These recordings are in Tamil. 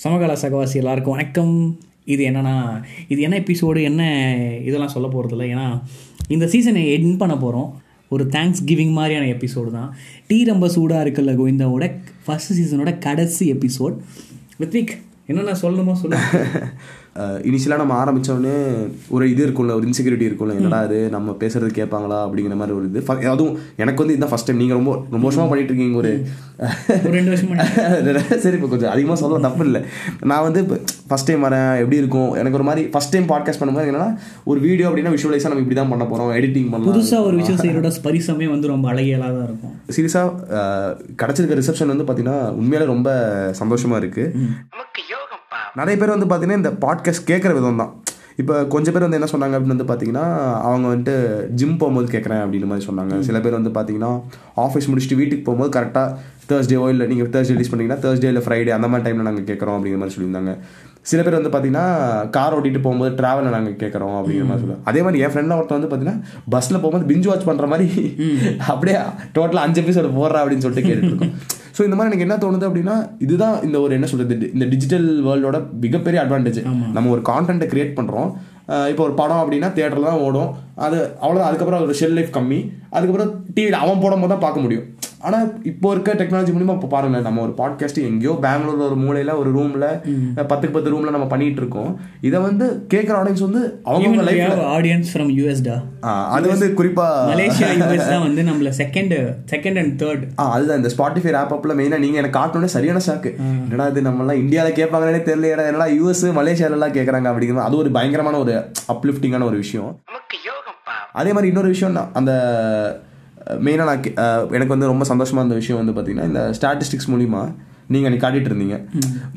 சமகால சகவாசி எல்லாருக்கும் வணக்கம். இது என்னன்னா இது என்ன எபிசோடு என்ன இதெல்லாம் சொல்ல போகிறதில்ல ஏன்னா இந்த சீசனை என் பண்ண போகிறோம் ஒரு தேங்க்ஸ் கிவிங் மாதிரியான எபிசோடு தான். டீ ரொம்ப சூடாக இருக்குல்ல கோவிந்தாவோட ஃபஸ்ட் சீசனோட கடைசி எபிசோட் வித்விக் என்னென்ன சொல்லணுமோ சொல்லு. இனிஷியலாக நம்ம ஆரம்பித்தோடனே ஒரு இது இருக்கும்ல ஒரு இன்செக்யூரிட்டி இருக்கும்ல என்னடா இது நம்ம பேசுறது கேட்பாங்களா அப்படிங்கிற மாதிரி ஒரு இது. ஃப- அதுவும் எனக்கு வந்து இதுதான் ஃபஸ்ட் டைம் நீங்கள் ரொம்ப ரொம்ப வருஷமாக பண்ணிட்டு இருக்கீங்க ஒரு ஒரு ரெண்டு வருஷம் முன்னாடி. சரி இப்போ கொஞ்சம் அதிகமாக சொல்ல தப்பு இல்லை. நான் வந்து இப்போ ஃபஸ்ட் டைம் வரேன் எப்படி இருக்கும்? எனக்கு ஒரு மாதிரி ஃபஸ்ட் டைம் பாட்காஸ்ட் பண்ணும்போது என்னன்னா ஒரு வீடியோ அப்படின்னா விஷுவலைஸாக நம்ம இப்படி தான் பண்ண போகிறோம் எடிட்டிங் பண்ணலாம். புதுசாக ஒரு விஷயம் செய்கிறோட ஸ்பரிசமே வந்து ரொம்ப அழகியலாக தான் இருக்கும் சீரியஸாக கிடச்சிருக்க ரிசப்ஷன் வந்து பார்த்தீங்கன்னா உண்மையிலே ரொம்ப சந்தோஷமாக இருக்குது நிறைய பேர் வந்து பார்த்தீங்கன்னா இந்த பாட்காஸ்ட் கேட்குற விதம் தான் இப்போ கொஞ்சம் பேர் வந்து என்ன சொன்னாங்க அப்படின்னு வந்து பார்த்தீங்கன்னா அவங்க வந்துட்டு ஜிம் போகும்போது கேட்குறேன் அப்படின்ற மாதிரி சொன்னாங்க. சில பேர் வந்து பார்த்தீங்கன்னா ஆஃபீஸ் முடிச்சுட்டு வீட்டுக்கு போகும்போது கரெக்டாக தேர்ஸ்டேவோ இல்லை நீங்கள் தேர்ஸ்டே ரிலீஸ் பண்ணீங்கன்னா தேர்ஸ்டே இல்லை ஃப்ரைடே அந்த மாதிரி டைமில் நாங்கள் கேட்குறோம் அப்படிங்கிற மாதிரி சொல்லியிருந்தாங்க. சில பேர் வந்து பார்த்தீங்கன்னா கார் ஓட்டிட்டு போகும்போது ட்ராவலில் நாங்கள் கேட்குறோம் அப்படிங்கிற மாதிரி சொல்லுவாங்க. அதே மாதிரி என் ஃப்ரெண்டாக ஒருத்தன் வந்து பார்த்தீங்கன்னா பஸ்ஸில் போகும்போது பிஞ்சு வாட்ச் பண்ணுற மாதிரி அப்படியே டோட்டலாக அஞ்சு எபிசோடு போடுறா அப்படின்னு சொல்லிட்டு கேட்டுட்டு இருக்கோம். ஸோ இந்த மாதிரி எனக்கு என்ன தோணுது அப்படின்னா இதுதான் இந்த ஒரு என்ன சொல்றது இந்த டிஜிட்டல் வேர்ல்டோட மிகப்பெரிய அட்வான்டேஜ் நம்ம ஒரு கான்டென்ட்டை கிரியேட் பண்ணுறோம் இப்போ ஒரு படம் அப்படின்னா தேட்டரில் தான் ஓடும். அது அவ்வளோதான் அதுக்கப்புறம் ஒரு ஷெல் லைஃப் கம்மி. அதுக்கப்புறம் டிவியில் அவன் போடும்போது தான் பார்க்க முடியும். ஆனால் இப்போ இருக்க டெக்னாலஜி மூலியமா இப்போ பாருங்களேன் நம்ம ஒரு பாட்காஸ்ட் எங்கேயோ பெங்களூர்ல ஒரு மூலையில ஒரு ரூம்ல பத்துக்கு பத்து ரூம்ல நம்ம பண்ணிட்டு இருக்கோம். இதை வந்து கேட்குற ஆடியன்ஸ் வந்து அவங்க லைஃப்ல ஆடியன்ஸ் ஃப்ரம் யூஎஸ்டா அது வந்து குறிப்பா மலேசியா யூஎஸ் தான் வந்து நம்மள செகண்ட் செகண்ட் அண்ட் தேர்ட் ஆ அதுதான் இந்த ஸ்பாட்டிஃபை ஆப் அப்ல மெயினாக நீங்கள் எனக்கு காட்டணுன்னே சரியான ஷாக்கு என்னடா இது நம்மலாம் இந்தியாவில் கேட்பாங்கன்னே தெரியல என்னடா யூஎஸ் மலேசியாலலாம் கேட்குறாங்க அப்படிங்கிற அது ஒரு பயங்கரமான ஒரு அப்லிஃப்டிங்கான ஒரு விஷயம். அதே மாதிரி இன்னொரு விஷயம் நான் அந்த மெயினாக நான் எனக்கு வந்து ரொம்ப சந்தோஷமா இருந்த விஷயம் வந்து பார்த்தீங்கன்னா இந்த ஸ்டாட்டிஸ்டிக்ஸ் மூலிமா நீங்கள் அன்னைக்கு காட்டிட்டு இருந்தீங்க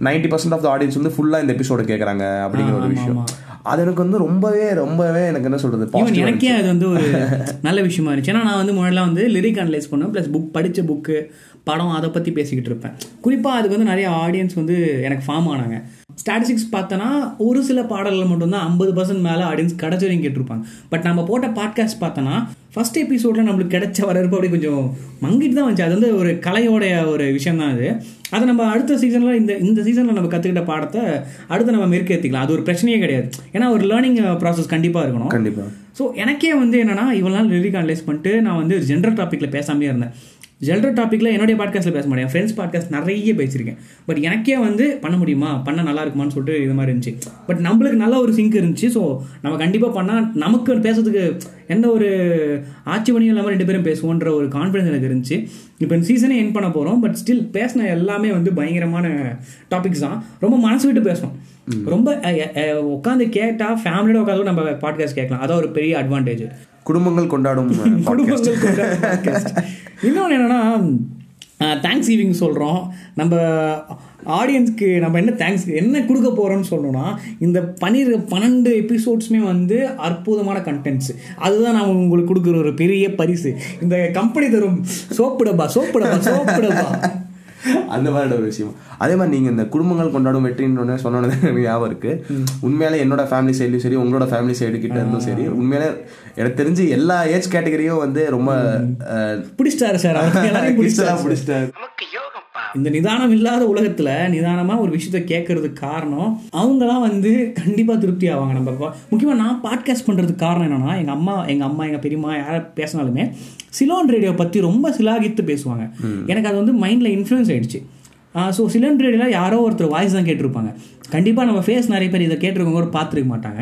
ninety percent of the audience வந்து ஃபுல்லாக இந்த எபிசோட கேட்குறாங்க அப்படிங்கிற ஒரு விஷயம். அது எனக்கு வந்து ரொம்பவே ரொம்பவே எனக்கு என்ன சொல்றது எனக்கே அது வந்து ஒரு நல்ல விஷயமா இருந்துச்சு. ஏன்னா நான் வந்து முன்னாடிலாம் வந்து லிரிக் அனலைஸ் பண்ணுவேன் ப்ளஸ் புக் படித்த புக்கு படம் அதை பற்றி பேசிக்கிட்டு இருப்பேன். குறிப்பாக அதுக்கு வந்து நிறைய ஆடியன்ஸ் வந்து எனக்கு ஃபார்ம் ஆனாங்க. ஸ்டாட்டிஸ்டிக்ஸ் பார்த்தோன்னா ஒரு சில பாடல்கள் மட்டும்தான் ஐம்பது பர்சன்ட் மேலே ஆடியன்ஸ் கிடச்சி வரைக்கும் கேட்டிருப்பாங்க. பட் நம்ம போட்ட பாட்காஸ்ட் பார்த்தோன்னா ஃபர்ஸ்ட் எபிசோடில் நம்மளுக்கு கிடைச்ச வரப்போ அப்படியே கொஞ்சம் மங்கிட்டு தான் வந்துச்சு. அது வந்து ஒரு கலையோட ஒரு விஷயம் தான் அது. அதை நம்ம அடுத்த சீசனில் இந்த இந்த சீசனில் நம்ம கற்றுக்கிட்ட பாடத்தை அடுத்து நம்ம மெருக்கேற்றிக்கலாம் அது ஒரு பிரச்சனையே கிடையாது. ஏன்னா ஒரு லேர்னிங் ப்ராசஸ் கண்டிப்பாக இருக்கணும். கண்டிப்பா. ஸோ எனக்கே வந்து என்னன்னா இவ்வளோ நாள் லிரிக் அனலைஸ் பண்ணிட்டு நான் வந்து ஜென்ரல் டாப்பிக்கில் பேசாமே இருந்தேன். ஜென்ரல் டாப்பிக்கில் என்னுடைய பாட்காஸ்ட்டில் பேச மாட்டேன். ஃப்ரெண்ட்ஸ் பாட்காஸ்ட் நிறைய பேசியிருக்கேன். பட் எனக்கே வந்து பண்ண முடியுமா? பண்ண நல்லா இருக்குமான்னு சொல்லிட்டு இது மாதிரி இருந்துச்சு. பட் நம்மளுக்கு நல்ல ஒரு சிங்க் இருந்துச்சு. ஸோ நம்ம கண்டிப்பாக பண்ணால் நமக்கு பேசுறதுக்கு எந்த ஒரு ஆட்சேபனையும் இல்லாமல் ரெண்டு பேரும் பேசுவோன்ற ஒரு கான்ஃபிடன்ஸ் எனக்கு இருந்துச்சு. இப்போ இந்த சீசனே என் பண்ண போகிறோம் பட் ஸ்டில் பேசின எல்லாமே வந்து பயங்கரமான டாபிக்ஸ் தான். ரொம்ப மனசு விட்டு பேசணும் ரொம்ப உட்காந்து கேட்டா ஃபேமிலியோட உட்காந்து நம்ம பாட்காஸ்ட் கேட்கலாம். அதான் ஒரு பெரிய அட்வான்டேஜ் குடும்பங்கள் கொண்டாடும். குடும்பங்கள் கொண்ட podcast. இன்னொன்று என்னென்னா தேங்க்ஸ் கிவிங் சொல்கிறோம் நம்ம ஆடியன்ஸ்க்கு நம்ம என்ன தேங்க்ஸ் என்ன கொடுக்க போகிறோம்னு சொல்லணும்னா இந்த பன்னிரு பன்னெண்டு எபிசோட்ஸுமே வந்து அற்புதமான கண்டென்ட்ஸ் அதுதான் நான் உங்களுக்கு கொடுக்குற ஒரு பெரிய பரிசு. இந்த கம்பெனி தரும் சோப்பு டப்பா சோப்பு டப்பா சோப்பு டப்பா அந்த மாதிரி ஒரு விஷயம். அதே மாதிரி நீங்க இந்த குடும்பங்கள் கொண்டாடும் வெற்றின்னு சொன்னது எனக்கு ஞாபகம் இருக்கு. உண்மையிலே என்னோட ஃபேமிலி சைட்லயும் சரி உங்களோட ஃபேமிலி சைடு கிட்ட இருந்தும் சரி உண்மையிலே எனக்கு தெரிஞ்சு எல்லா ஏஜ் கேட்டகரியும் வந்து ரொம்ப அஹ், பிடிச்சிட்டாரு சார். பிடிச்சிட்டாரு. பிடிச்சிட்டாரு. இந்த நிதானம் இல்லாத உலகத்துல நிதானமா ஒரு விஷயத்த கேட்கறதுக்கு காரணம் அவங்களாம் வந்து கண்டிப்பா திருப்தி ஆவாங்க. நம்ம பா- முக்கியமா நான் பாட்காஸ்ட் பண்றதுக்கு காரணம் என்னன்னா எங்க அம்மா எங்க அம்மா எங்க பெரியம்மா யாரை பேசினாலுமே சிலோன் ரேடியோ பத்தி ரொம்ப சிலாகித்து பேசுவாங்க. எனக்கு அது வந்து மைண்ட்ல இன்ஃப்ளூயன்ஸ் ஆயிடுச்சு. ஸோ சிலோன் ரேடியோல யாரோ ஒருத்தர் வாய்ஸ் தான் கேட்டிருப்பாங்க. கண்டிப்பா நம்ம ஃபேஸ் நிறைய பேர் இதை கேட்டிருக்கவங்க கூட பார்த்துருக்க மாட்டாங்க.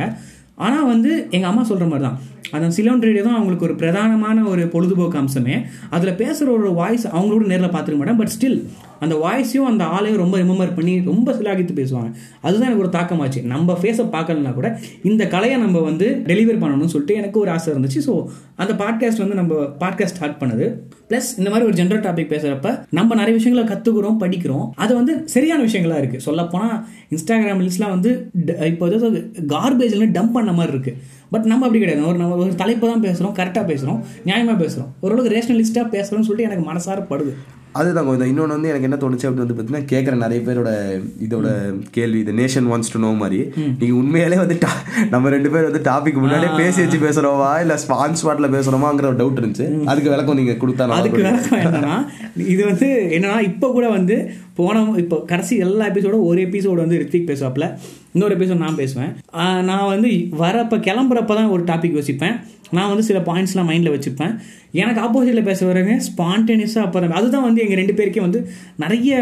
ஆனால் வந்து எங்கள் அம்மா சொல்கிற மாதிரி தான் அந்த சிலோன் ரேடியோ தான் அவங்களுக்கு ஒரு பிரதானமான ஒரு பொழுதுபோக்கு அம்சமே. அதில் பேசுகிற ஒரு வாய்ஸ் அவங்களோட நேரில் பார்த்துருக்க மாட்டேன் பட் ஸ்டில் அந்த வாய்ஸையும் அந்த ஆளையும் ரொம்ப ரிமெம்பர் பண்ணி ரொம்ப சிலாகித்து பேசுவாங்க. அதுதான் எனக்கு ஒரு தாக்கமாச்சு. நம்ம ஃபேஸை பார்க்கலனா கூட இந்த கலையை நம்ம வந்து டெலிவரி பண்ணணும்னு சொல்லிட்டு எனக்கு ஒரு ஆசை இருந்துச்சு. ஸோ அந்த பாட்காஸ்ட் வந்து நம்ம பாட்காஸ்ட் ஸ்டார்ட் பண்ணுது. ப்ளஸ் இந்த மாதிரி ஒரு ஜென்ரல் டாபிக் பேசுகிறப்ப நம்ம நிறைய விஷயங்களை கற்றுக்குறோம் படிக்கிறோம். அது வந்து சரியான விஷயங்களாக இருக்குது சொல்லப்போனால் இன்ஸ்டாகிராம் லிஸ்ட்லாம் வந்து ட- இப்போ ஏதாவது கார்பேஜ்ல டம்ப் பண்ண மாதிரி இருக்குது பட் நம்ம அப்படி கிடையாது. ஒரு நம்ம ஒரு தலைப்பு தான் பேசுகிறோம் கரெக்டாக பேசுகிறோம் நியாயமாக பேசுகிறோம் ஓரளவுக்கு ரேஷனலிஸ்ட்டாக பேசுகிறோம்னு சொல்லிட்டு எனக்கு மனசார படுது. அதுதான் கோவிந்தா. இன்னொன்று வந்து எனக்கு என்ன தோணுச்சு அப்படின்னு வந்து பார்த்தீங்கன்னா கேட்குற நிறைய பேரோட இதோட கேள்வி இந்த நேஷன் வாண்ட்ஸ் டு நோ மாதிரி. நீங்கள் உண்மையாலே வந்து ta- நம்ம ரெண்டு பேர் வந்து டாபிக் முன்னாடியே பேசி வச்சு பேசுகிறோமா இல்லை ஸ்பான் ஸ்பாட்டில் பேசுகிறோமாங்கிற ஒரு டவுட் இருந்துச்சு. அதுக்கு விளக்கம் நீங்கள் கொடுத்தா அதுக்கு. விளக்கம் என்னன்னா இது வந்து என்னன்னா இப்போ கூட வந்து போன இப்போ கடைசி எல்லா எபிசோடும் ஒரு எபிசோடு வந்து ரித்விக் பேசுவாப்ல. இன்னொரு எபிசோட் நான் பேசுவேன். நான் வந்து வரப்போ கிளம்புறப்ப தான் ஒரு டாபிக் யோசிப்பேன். நான் வந்து சில பாயிண்ட்ஸ்லாம் மைண்டில் வச்சுப்பேன். எனக்கு ஆப்போசிட்டில் பேசுகிறவங்க ஸ்பான்டேனியஸாக அப்போ அதுதான் வந்து எங்கள் ரெண்டு பேருக்கே வந்து நிறைய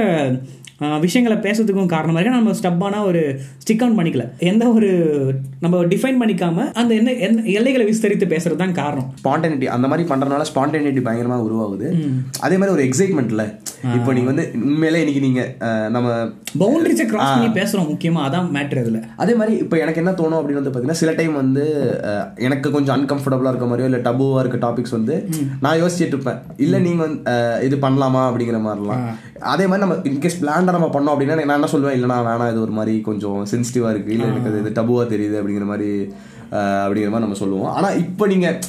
விஷயங்களை பேசுறதுக்கும் காரணமாக இருக்கு. நம்ம ஸ்டப்பான ஒரு ஸ்டிக் ஆன் பண்ணிக்கல. எந்த ஒரு நம்ம டிஃபைன் பண்ணிக்காம அந்த என்ன எந்த எல்லைகளை விஸ்தரித்து பேசுறது தான் காரணம். ஸ்பான்டேனிட்டி அந்த மாதிரி பண்றதுனால ஸ்பான்டேனிட்டி பயங்கரமா உருவாகுது. அதே மாதிரி ஒரு எக்ஸைட்மெண்ட்ல இப்போ நீங்க வந்து உண்மையிலே இன்னைக்கு நீங்க நம்ம பவுண்டரிஸை கிராஸ் பண்ணி பேசுறோம் முக்கியமா அதான் மேட்ரு இதுல. அதே மாதிரி இப்போ எனக்கு என்ன தோணும் அப்படின்னு வந்து பார்த்தீங்கன்னா சில டைம் வந்து எனக்கு கொஞ்சம் அன்கம்ஃபர்டபுளாக இருக்க மாதிரியோ இல்லை டபுவாக இருக்க டாபிக்ஸ் வந்து நான் யோசிச்சுட்டு இருப்பேன். இல்லை நீங்கள் வந்து இது பண்ணலாமா அப்படிங்கிற மாதிரிலாம். அதே மாதிரி நம்ம இன்கேஸ் பிளான்டாக நம்ம பண்ணோம் அப்படின்னா நான் என்ன சொல்லுவேன்? இல்லைனா வேணாம் இது ஒரு மாதிரி கொஞ்சம் சென்சிட்டிவாக இருக்குது இல்லை எனக்கு அது இது டபுவாக தெரியுது அப்படிங்கிற மாதிரி அப்படிங்கிற மாதிரி நம்ம சொல்லுவோம். ஆனால் இப்போ நீங்கள்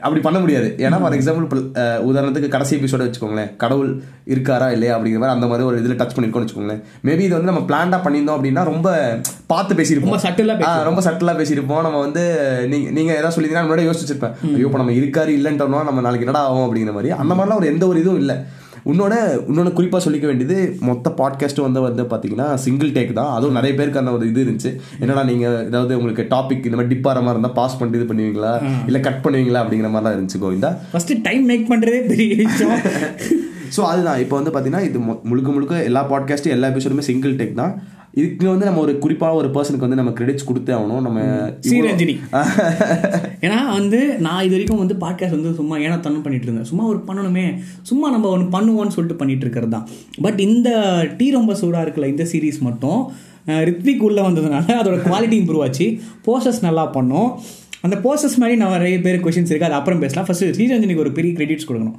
அப்படி பண்ண முடியாது. ஏன்னா ஃபார் எக்ஸாம்பிள் உதாரணத்துக்கு கடைசி எபிசோட வச்சுக்கோங்களேன். கடவுள் இருக்காரா இல்லையா அப்படிங்கிற மாதிரி அந்த மாதிரி ஒரு இதில் டச் பண்ணிருக்கோம்னு வச்சுக்கோங்களேன். மேபி இது வந்து நம்ம பிளான்டாக பண்ணியிருந்தோம் அப்படின்னா ரொம்ப பார்த்து பேசியிருப்போம். ஆ, ரொம்ப சட்டலா பேசியிருப்போம். நம்ம வந்து நீங்க நீங்க ஏதாவது சொல்லிங்கன்னா முன்னாடி யோசிச்சு வச்சிருப்பேன். ஐயோ இப்போ நம்ம இருக்காரு இல்லைன்றோம் நம்ம நாளைக்கு என்னடா ஆகும் அப்படிங்கிற மாதிரி. அந்த மாதிரிலாம் ஒரு எந்த ஒரு இதுவும் இல்லை. உன்னோட இன்னொன்று குறிப்பாக சொல்லிக்க வேண்டியது மொத்த பாட்காஸ்ட்டும் வந்து வந்து பார்த்தீங்கன்னா சிங்கிள் டேக் தான். அதுவும் நிறைய பேருக்கு அந்த ஒரு இது இருந்துச்சு. என்னடா நீங்கள் ஏதாவது உங்களுக்கு டாபிக் இந்த மாதிரி டிப்பார மாதிரி இருந்தால் பாஸ் பண்ணிட்டு இது பண்ணுவீங்களா? இல்லை கட் பண்ணுவீங்களா? அப்படிங்கிற மாதிரிலாம் இருந்துச்சு கோவிந்தா. ஃபர்ஸ்ட் டைம் மேக் பண்றதே பெரிய விஷயம். ஸோ அதுதான். இப்போ வந்து பார்த்தீங்கன்னா இது முழுக்க முழுக்க எல்லா பாட்காஸ்ட்டும் எல்லா எபிசோடுமே சிங்கிள் டேக் தான். இதுக்கு வந்து நம்ம ஒரு குறிப்பாக ஒரு பர்சனுக்கு வந்து நம்ம கிரெடிட்ஸ் கொடுத்தே ஆகணும். நம்ம ஸ்ரீரஞ்சனி ஏன்னா வந்து நான் இது வரைக்கும் வந்து பாட்காஸ்ட் வந்து சும்மா ஏன்னா தன்னு பண்ணிட்டு இருந்தேன். சும்மா ஒரு பண்ணணுமே. சும்மா நம்ம ஒன்று பண்ணுவோம்னு சொல்லிட்டு பண்ணிட்டு இருக்கிறது தான். பட் இந்த டீ ரொம்ப சூடாக இருக்குல்ல இந்த சீரீஸ் மட்டும் ரித்விக் உள்ள வந்ததுனால அதோட குவாலிட்டி இம்ப்ரூவ் ஆச்சு. போஸ்டர்ஸ் நல்லா பண்ணோம். அந்த போஸ்டர்ஸ் மாதிரி நான் நிறைய பேர் கொஷின்ஸ் இருக்கு அது அப்புறம் பேசலாம். ஃபர்ஸ்ட் ஸ்ரீரஞ்சனிக்கு ஒரு பெரிய கிரெடிட்ஸ் கொடுக்கணும்.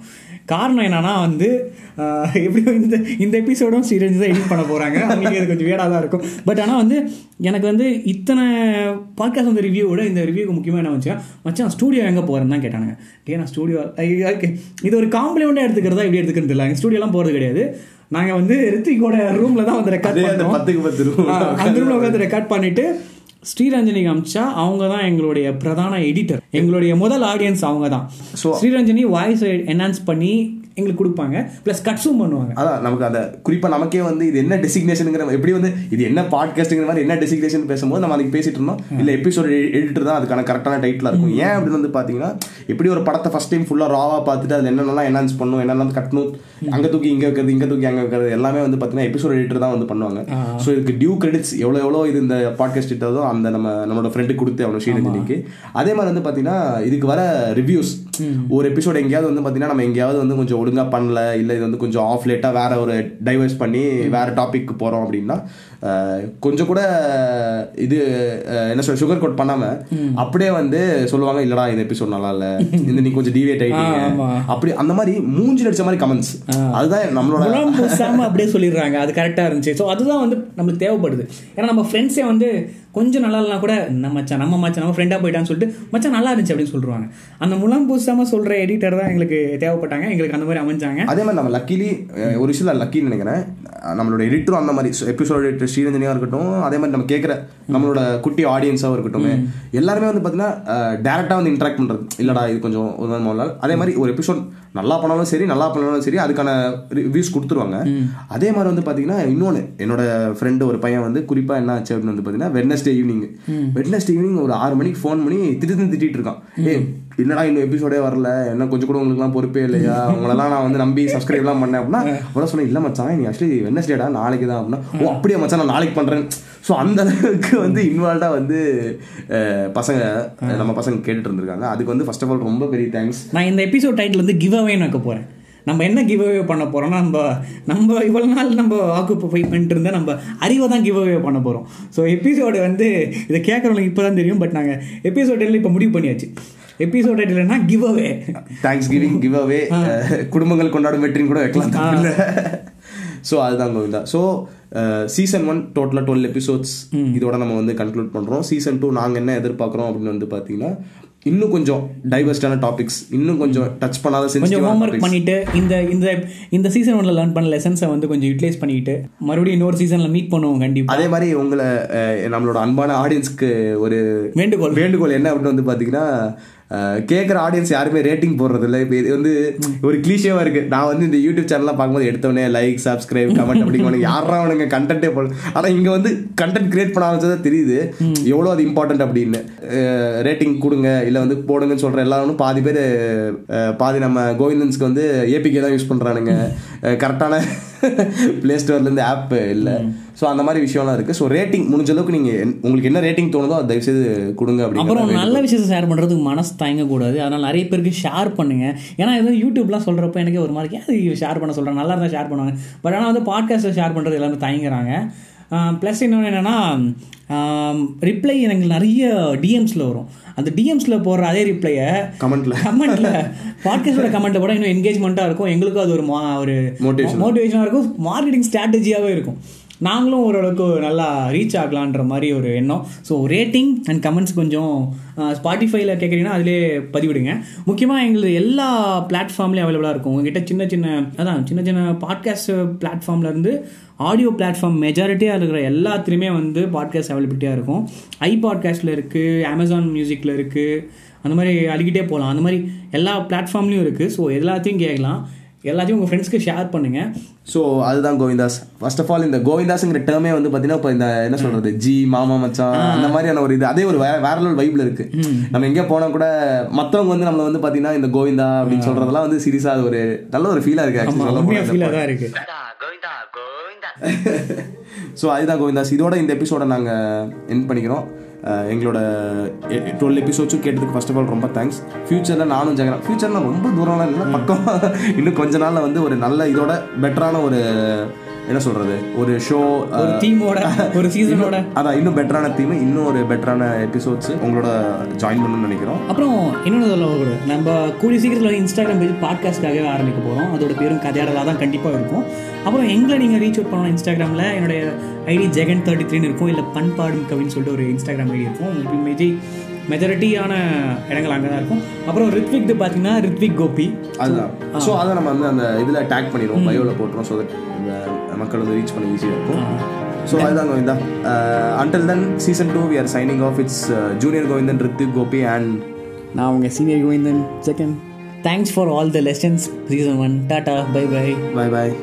காரணம் என்னன்னா வந்து எப்படியும் இந்த இந்த எபிசோடும் ஸ்ரீரஞ்சன் தான் எடிட் பண்ண போறாங்க. அவங்களுக்கு இது கொஞ்சம் வேடாக தான் இருக்கும். பட் ஆனால் வந்து எனக்கு வந்து இத்தனை பாட்காஸ்ட் வந்து ரிவ்யூவோட இந்த ரிவ்யூக்கு முக்கியமாக என்ன வச்சா மச்சான் ஸ்டூடியோ எங்கே போகிறேன்னு தான் கேட்டானுங்க. டே நான் ஸ்டூடியோ இது ஒரு காம்ப்ளிமெண்ட்டாக எடுத்துக்கிறதா இப்படி எடுத்துக்கிறது இல்லை ஸ்டூடியோலாம் போகிறது கிடையாது. நாங்கள் வந்து ரித்திகோட ரூமில் தான் வந்து ரெக்கார்ட் அதே அந்த ரூமில் உட்காந்து ரெக்கார்ட் பண்ணிட்டு ஸ்ரீரஞ்சனி காமிச்சா அவங்க தான் எங்களுடைய பிரதான எடிட்டர் எங்களுடைய முதல் ஆடியன்ஸ் அவங்க தான். So- ஸ்ரீரஞ்சனி வாய்ஸ் என்ஹான்ஸ் பண்ணி எங்களுக்கு கொடுப்பாங்க. ப்ளஸ் கட்ஸும் பண்ணுவாங்க. அதான் நமக்கு அந்த குறிப்பா நமக்கே வந்து இது என்ன டெசிக்னேஷனுங்கிற எப்படி வந்து இது என்ன பாட்காஸ்ட்டுங்கிற மாதிரி என்ன டெசிக்னேஷன் பேசும்போது நம்ம அதுக்கு பேசிட்டு இருந்தோம். இல்ல எபிசோட் எடிட்டர் தான் அதுக்கான கரெக்டான டைட்டில் இருக்கும். ஏன் அப்படின்னு வந்து பாத்தீங்கன்னா எப்படி ஒரு படத்தை ஃபர்ஸ்ட் டைம் ஃபுல்லா ராவா பார்த்துட்டு அதுல என்னென்னலாம் என்ஹான்ஸ் பண்ணும் என்னெல்லாம் கட்டணும் அங்க தூக்கி இங்க வைக்கிறது இங்க தூக்கி அங்க வைக்கிறது எல்லாமே வந்து பாத்தீங்கன்னா எபிசோட் எடிட்டர் தான் வந்து பண்ணுவாங்க. ஸோ இதுக்கு டியூ கிரெடிட்ஸ் எவ்வளோ எவ்வளோ இது இந்த பாட்காஸ்ட் இட்டதோ அந்த நம்ம நம்மளோட ஃப்ரெண்டு கொடுத்து அவனோட ஸ்ரீரஞ்சனிக்கு அதே மாதிரி வந்து பாத்தீங்கன்னா இதுக்கு வர ரிவ்யூஸ் ஒரு எபிசோட் எங்கேயாவது வந்து பாத்தீங்கன்னா நம்ம எங்கேயாவது வந்து கொஞ்சம் ஒழுங்கா பண்ணல இல்ல இது வந்து கொஞ்சம் ஆஃப் லேட்டா வேற ஒரு டைவர்ஸ் பண்ணி வேற டாபிக் போறோம் அப்படின்னா கொஞ்சம் கூட இது என்ன சொல்ற சுகர் கோட் பண்ணாம அப்படியே வந்து சொல்லுவாங்க இல்லடா இந்த எபிசோட் நல்லா இல்ல? இந்த நீ கொஞ்சம் டிவியேட் ஆயிட்டீங்க. அப்படி அந்த மாதிரி மூஞ்சி அடிச்ச மாதிரி கமெண்ட்ஸ் அதுதான் நம்மளோட அப்படியே சொல்லிடுறாங்க. அது கரெக்டாக இருந்துச்சு. ஸோ அதுதான் வந்து நம்மளுக்கு தேவைப்படுது. ஏன்னா நம்ம ஃப்ரெண்ட்ஸே வந்து கொஞ்சம் நல்லா இல்லைனா கூட நம்ம மச்சான் நம்ம மச்சான் நம்ம ஃப்ரெண்டாக போயிட்டான்னு சொல்லிட்டு மச்சான் நல்லா இருந்துச்சு அப்படின்னு சொல்லிடுவாங்க அந்த முலாம் பூசாம சொல்கிற எடிட்டர் தான் எங்களுக்கு தேவைப்பட்டாங்க. எங்களுக்கு அந்த மாதிரி அமைஞ்சாங்க. அதே மாதிரி நம்ம லக்கிலி ஒரு விஷயம் லக்கின்னு நினைக்கிறேன். நம்மளோட எடிட்டரும் அந்த மாதிரி எபிசோட் எடிட்டர் ஸ்ரீரஞ்சனியாக இருக்கட்டும் அதே மாதிரி நம்ம கேட்குற நம்மளோட குட்டி ஆடியன்ஸாகவும் இருக்கட்டும் எல்லாருமே வந்து பார்த்தீங்கன்னா டேரெக்டாக வந்து இன்ட்ராக்ட் பண்ணுறது இல்லடா இது கொஞ்சம் ஒரு அதே மாதிரி ஒரு எபிசோட் நல்லா பண்ணாலும் சரி நல்லா பண்ணாலும் சரி அதுக்கான ரிவ்யூஸ் கொடுத்துருவாங்க. அதே மாதிரி வந்து பார்த்தீங்கன்னா இன்னொன்று என்னோட ஃப்ரெண்டு ஒரு பையன் வந்து குறிப்பாக என்ன ஆச்சு அப்படின்னு வந்து பார்த்தீங்கன்னா வெட்னஸ்டே ஈவினிங் வெட்னஸ்டே ஈவினிங் ஒரு ஆறு மணிக்கு ஃபோன் பண்ணி திட்டு திட்டிட்டு இருக்கான். ஏ என்னடா இன்னும் எபிசோடே வரல? என்ன கொஞ்சம் கூட உங்களுக்குலாம் பொறுப்பே இல்லையா? உங்களெல்லாம் நான் வந்து நம்பி சப்ஸ்கிரைப்லாம் பண்ணேன் அப்படின்னா அவ்வளோ சொன்னேன் இல்லை மச்சான் நீ ஆக்சுவலி வெட்னஸ்டேடா நாளைக்கு தான் அப்படின்னா ஓ அப்படியே மச்சான் நான் நாளைக்கு பண்ணுறேன் ஸோ அந்த அளவுக்கு வந்து இன்வால்வ்டாக வந்து பசங்க நம்ம பசங்க கேட்டுட்டு இருந்திருக்காங்க. அதுக்கு வந்து ஃபர்ஸ்ட் ஆஃப் ஆல் ரொம்ப பெரிய தேங்க்ஸ் நான் இந்த எபிசோட் டைட்டில் வந்து கிவ் அவேன்னு வைக்க போகிறேன் நம்ம என்ன கிவ் அவே பண்ண போறோம்னா நம்ம நம்ம இவ்வளோ நாள் நம்ம ஆக்குப்பை பண்ணிட்டு இருந்தால் நம்ம அறிவை தான் கிவ் அவே பண்ண போகிறோம் ஸோ எபிசோடு வந்து இதை கேட்குறவங்களுக்கு இப்போ தான் தெரியும் பட் நாங்கள் எபிசோட் டைட்டில் இப்போ முடிவு பண்ணியாச்சு. Episode டைட்டில்னா give away thanksgiving give away குடும்பங்கள் கொண்டாடும் வெற்றின்னு கூட வைக்கலாம் ஸோ அதுதான் கோவிந்தா. ஸோ சீசன் ஒன் டோட்டலாக டுவெல் எபிசோட்ஸ் இதோட நம்ம வந்து கன்க்ளூட் பண்ணுறோம் சீசன் டூ நாங்கள் என்ன எதிர்பார்க்குறோம் அப்படின்னு வந்து பார்த்தீங்கன்னா இன்னும் கொஞ்சம் டைவர்ஸ்டான டாபிக்ஸ் இன்னும் கொஞ்சம் டச் பண்ணாத கொஞ்சம் ஹோம்ஒர்க் டாபிக்ஸ் பண்ணிட்டு இந்த இந்த இந்த சீசன் ஒன்ல லேர்ன் பண்ண லெசன்ஸை வந்து கொஞ்சம் யூட்டிலைஸ் பண்ணிட்டு மறுபடியும் இன்னொரு சீசன்ல மீட் பண்ணுவோம் கண்டிப்பா. அதே மாதிரி உங்களை நம்மளோட அன்பான ஆடியன்ஸ்க்கு ஒரு வேண்டுகோள். வேண்டுகோள் என்ன அப்படின்னு வந்து பார்த்தீங்கன்னா கேட்குற ஆடியன்ஸ் யாருமே ரேட்டிங் போடுறது இல்லை இப்போ இது வந்து ஒரு கிளீஷேவாக இருக்குது நான் வந்து இந்த யூடியூப் சேனல்லாம் பார்க்கும்போது எடுத்தவொடனே லைக் சப்ஸ்கிரைப் கமெண்ட் அப்படிங்கிறவங்க யாரா அவனுங்க கண்டென்ட்டே போட ஆனால் இங்கே வந்து கண்டென்ட் கிரியேட் பண்ண ஆரம்பிச்சதா தெரியுது. எவ்வளோ அது இம்பார்ட்டன்ட் அப்படின்னு. ரேட்டிங் கொடுங்க இல்லை வந்து போடுங்கன்னு சொல்கிற எல்லாரும் பாதி பேர் பாதி நம்ம கோவிந்தன்ஸ்க்கு வந்து ஏபிகே தான் யூஸ் பண்ணுறானுங்க கரெக்டான ப்ளே ஸ்டோர்லேருந்து ஆப் இல்லை. ஸோ அந்த மாதிரி விஷயம்லாம் இருக்குது ஸோ ரேட்டிங் முடிஞ்ச அளவுக்கு நீங்கள் உங்களுக்கு என்ன ரேட்டிங் தோணுதோ அதை தயவுசெய்து கொடுங்க அப்புறம் அப்படிங்கிற நல்ல விஷயத்தை ஷேர் பண்ணுறதுக்கு மனசு தயங்கக்கூடாது. அதனால் நிறைய பேருக்கு ஷேர் பண்ணுங்க. ஏன்னா இது யூடியூப்லாம் சொல்கிறப்ப எனக்கு ஒரு மாதிரி ஷேர் பண்ண சொல்கிறேன் நல்லா இருந்தால் ஷேர் பண்ணுவாங்க. பட் ஆனால் வந்து பாட்காஸ்ட்டில் ஷேர் பண்ணுறது எல்லாமே தயங்குறாங்க. ப்ளஸ் இன்னொன்று என்னென்னா ரிப்ளை எனக்கு நிறைய டிஎம்ஸில் வரும். அந்த டிஎம்ஸில் போடுற அதே ரிப்ளையை கமெண்ட்ல கமெண்ட்ல பாட்காஸ்டோட கமெண்ட்டை கூட இன்னும் என்கேஜ்மெண்ட்டாக இருக்கும். எங்களுக்கும் அது ஒரு மா ஒரு. மோட்டிவேஷனாக இருக்கும். மார்க்கெட்டிங் ஸ்ட்ராட்டஜியாகவே இருக்கும். நாங்களும் ஓரளவுக்கு நல்லா ரீச் ஆகலான்ற மாதிரி ஒரு எண்ணம். ஸோ ரேட்டிங் அண்ட் கமெண்ட்ஸ் கொஞ்சம் ஸ்பாட்டிஃபைல கேட்குறீங்கன்னா அதிலே பதிவிடுங்க. முக்கியமாக எங்களுக்கு எல்லா பிளாட்ஃபார்ம்லேயும் அவைலபிளாக இருக்கும். உங்ககிட்ட சின்ன சின்ன அதான் சின்ன சின்ன பாட்காஸ்ட் பிளாட்ஃபார்ம்லேருந்து ஆடியோ பிளாட்ஃபார்ம் மெஜாரிட்டியாக இருக்கிற எல்லாத்துலேயுமே வந்து பாட்காஸ்ட் அவைலபிலிட்டியாக இருக்கும். ஐ பாட்காஸ்ட்டில் இருக்குது அமேசான் மியூசிக்கில் இருக்குது அந்த மாதிரி அடிக்கிட்டே போகலாம். அந்த மாதிரி எல்லா பிளாட்ஃபார்ம்லேயும் இருக்குது ஸோ எல்லாத்தையும் கேட்கலாம். எல்லாத்தையும் உங்கள் ஃப்ரெண்ட்ஸ்க்கு ஷேர் பண்ணுங்கள் ஸோ அதுதான் கோவிந்தாஸ். ஃபர்ஸ்ட் ஆஃப் ஆல் இந்த கோவிந்தாஸ்ங்கிற டேர்மே வந்து பார்த்தீங்கன்னா இப்போ இந்த என்ன சொல்றது ஜி மாமா மச்சான் அந்த மாதிரியான ஒரு இது. அதே ஒரு வேற லெவல் வைப்ல இருக்கு. நம்ம எங்கே போனால் கூட மற்றவங்க வந்து நம்மளை வந்து பார்த்தீங்கன்னா இந்த கோவிந்தா அப்படின்னு சொல்றதெல்லாம் வந்து சீரியஸாக அது ஒரு நல்ல ஒரு ஃபீலாக இருக்கு போனா. ஃபீலாக தான் இருக்குது ஸோ அதுதான் கோவிந்தாஸ் இதோட இந்த எபிசோடை நாங்கள் என் பண்ணிக்கிறோம். எங்களோட டுவெல் எபிசோட்ஸும் கேட்டதுக்கு ஃபர்ஸ்ட் ஆஃப் ஆல் ரொம்ப தேங்க்ஸ் ஃபியூச்சரில் நானும் ஜெகன் ஃபியூச்சரில் ரொம்ப தூரம்லாம் இல்லை பக்கம். இன்னும் கொஞ்ச நாளில் வந்து ஒரு நல்ல இதோட பெட்டரான ஒரு என்ன சொல்கிறது ஒரு ஷோ ஒரு தீமோட ஒரு சீசனோட அதான் இன்னும் பெட்டரான தீம் இன்னும் ஒரு பெட்டரான எபிசோட்ஸ் உங்களோட ஜாயின் பண்ணணும்னு நினைக்கிறோம். அப்புறம் இன்னொன்று சொல்ல நம்ம கூடிய சீக்கிரத்தில் இன்ஸ்டாகிராம் பேஜ் பாட்காஸ்ட்காகவே ஆரம்பிக்க போகிறோம் அதோட பேரும் கதையாடலாக தான் கண்டிப்பாக இருக்கும். அப்புறம் எங்களை நீங்கள் ரீச் அவுட் பண்ணலாம் இன்ஸ்டாகிராமில் என்னுடைய ஐடி ஜெகன் தேர்ட்டி த்ரீன்னு இருக்கும். இல்லை பண்பாடும் கவின்னு சொல்லிட்டு ஒரு இன்ஸ்டாகிராம் ஐடி இருக்கும். மெஜி மெஜாரிட்டியான இடங்கள் அங்கே தான் இருக்கும். அப்புறம் ரித்விக் பார்த்தீங்கன்னா ரித்விக் கோபி அதுதான். ஸோ அதை நம்ம வந்து அந்த இதில் டேக் பண்ணிடுவோம் பயோவில் போட்டுரும் ஸோ தட் மக்கள் வந்து ரீச் பண்ண ஈஸியாக இருக்கும். ஸோ அதுதான் Govinda until then season two we are signing off it's junior Govindan Hrithik Gopi and நான் உங்கள் senior Govindan second thanks for all the lessons season one tata bye bye bye bye